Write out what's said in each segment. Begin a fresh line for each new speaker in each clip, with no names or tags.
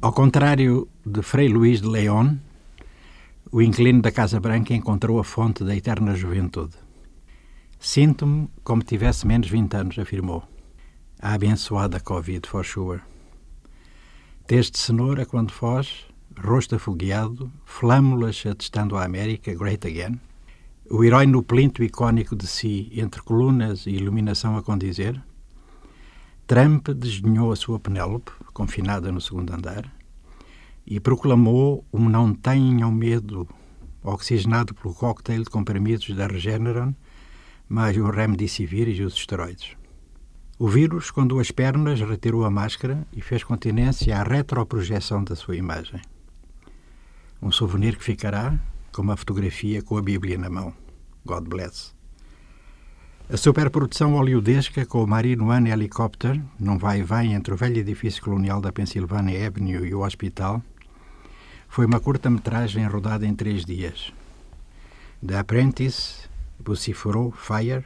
Ao contrário de Frei Luís de León, o inquilino da Casa Branca encontrou a fonte da eterna juventude. Sinto-me como tivesse menos 20 anos, afirmou. A abençoada Covid, for sure. Desde cenoura quando foz, rosto afogueado, flâmulas atestando a América, great again. O herói no plinto icónico de si, entre colunas e iluminação a condizer. Trump desdenhou a sua Penélope, confinada no segundo andar, e proclamou um não tenham medo, oxigenado pelo cocktail de comprimidos da Regeneron, mais o Remdesivir e os esteroides. O vírus, com duas pernas, retirou a máscara e fez continência à retroprojeção da sua imagem. Um souvenir que ficará como a fotografia com a Bíblia na mão. God bless. A superprodução hollywoodesca com o Marine One Helicopter, num vai e vem entre o velho edifício colonial da Pennsylvania Avenue e o hospital, foi uma curta-metragem rodada em três dias. The Apprentice vociferou Fire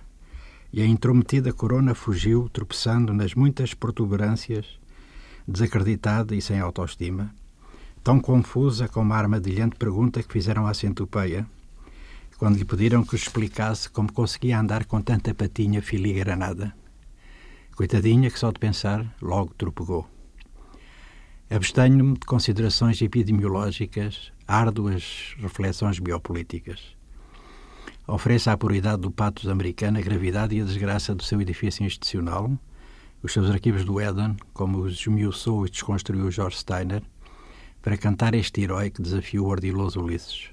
e a intrometida corona fugiu, tropeçando nas muitas protuberâncias, desacreditada e sem autoestima, tão confusa como a armadilhante pergunta que fizeram à centopeia, quando lhe pediram que explicasse como conseguia andar com tanta patinha filigranada. Coitadinha que só de pensar logo tropegou. Abstenho-me de considerações epidemiológicas, árduas reflexões biopolíticas. Ofereço à puridade do patos americano a gravidade e a desgraça do seu edifício institucional, os seus arquivos do Éden, como os esmiuçou e desconstruiu George Steiner, para cantar este herói que desafiou o ardiloso Ulisses.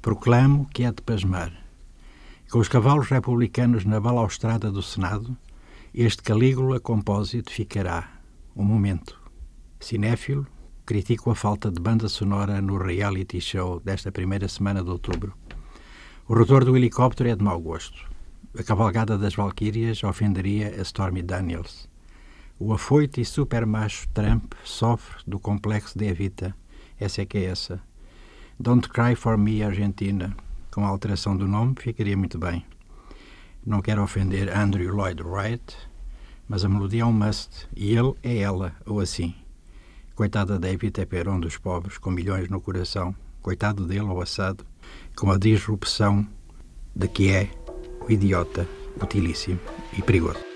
Proclamo que é de pasmar. Com os cavalos republicanos na balaustrada do Senado, este Calígula compósito ficará um momento Cinéfilo, critico a falta de banda sonora no reality show desta primeira semana de outubro. O rotor do helicóptero é de mau gosto. A cavalgada das Valquírias ofenderia a Stormy Daniels. O afoito e supermacho Trump sofre do complexo de Evita. Essa é que é essa. Don't Cry for Me, Argentina. Com a alteração do nome, ficaria muito bem. Não quero ofender Andrew Lloyd Wright, mas a melodia é um must, e ele é ela, ou assim. Coitada da Evita Peron dos pobres, com milhões no coração. Coitado dele ao assado, com a disrupção de que é o idiota, utilíssimo e perigoso.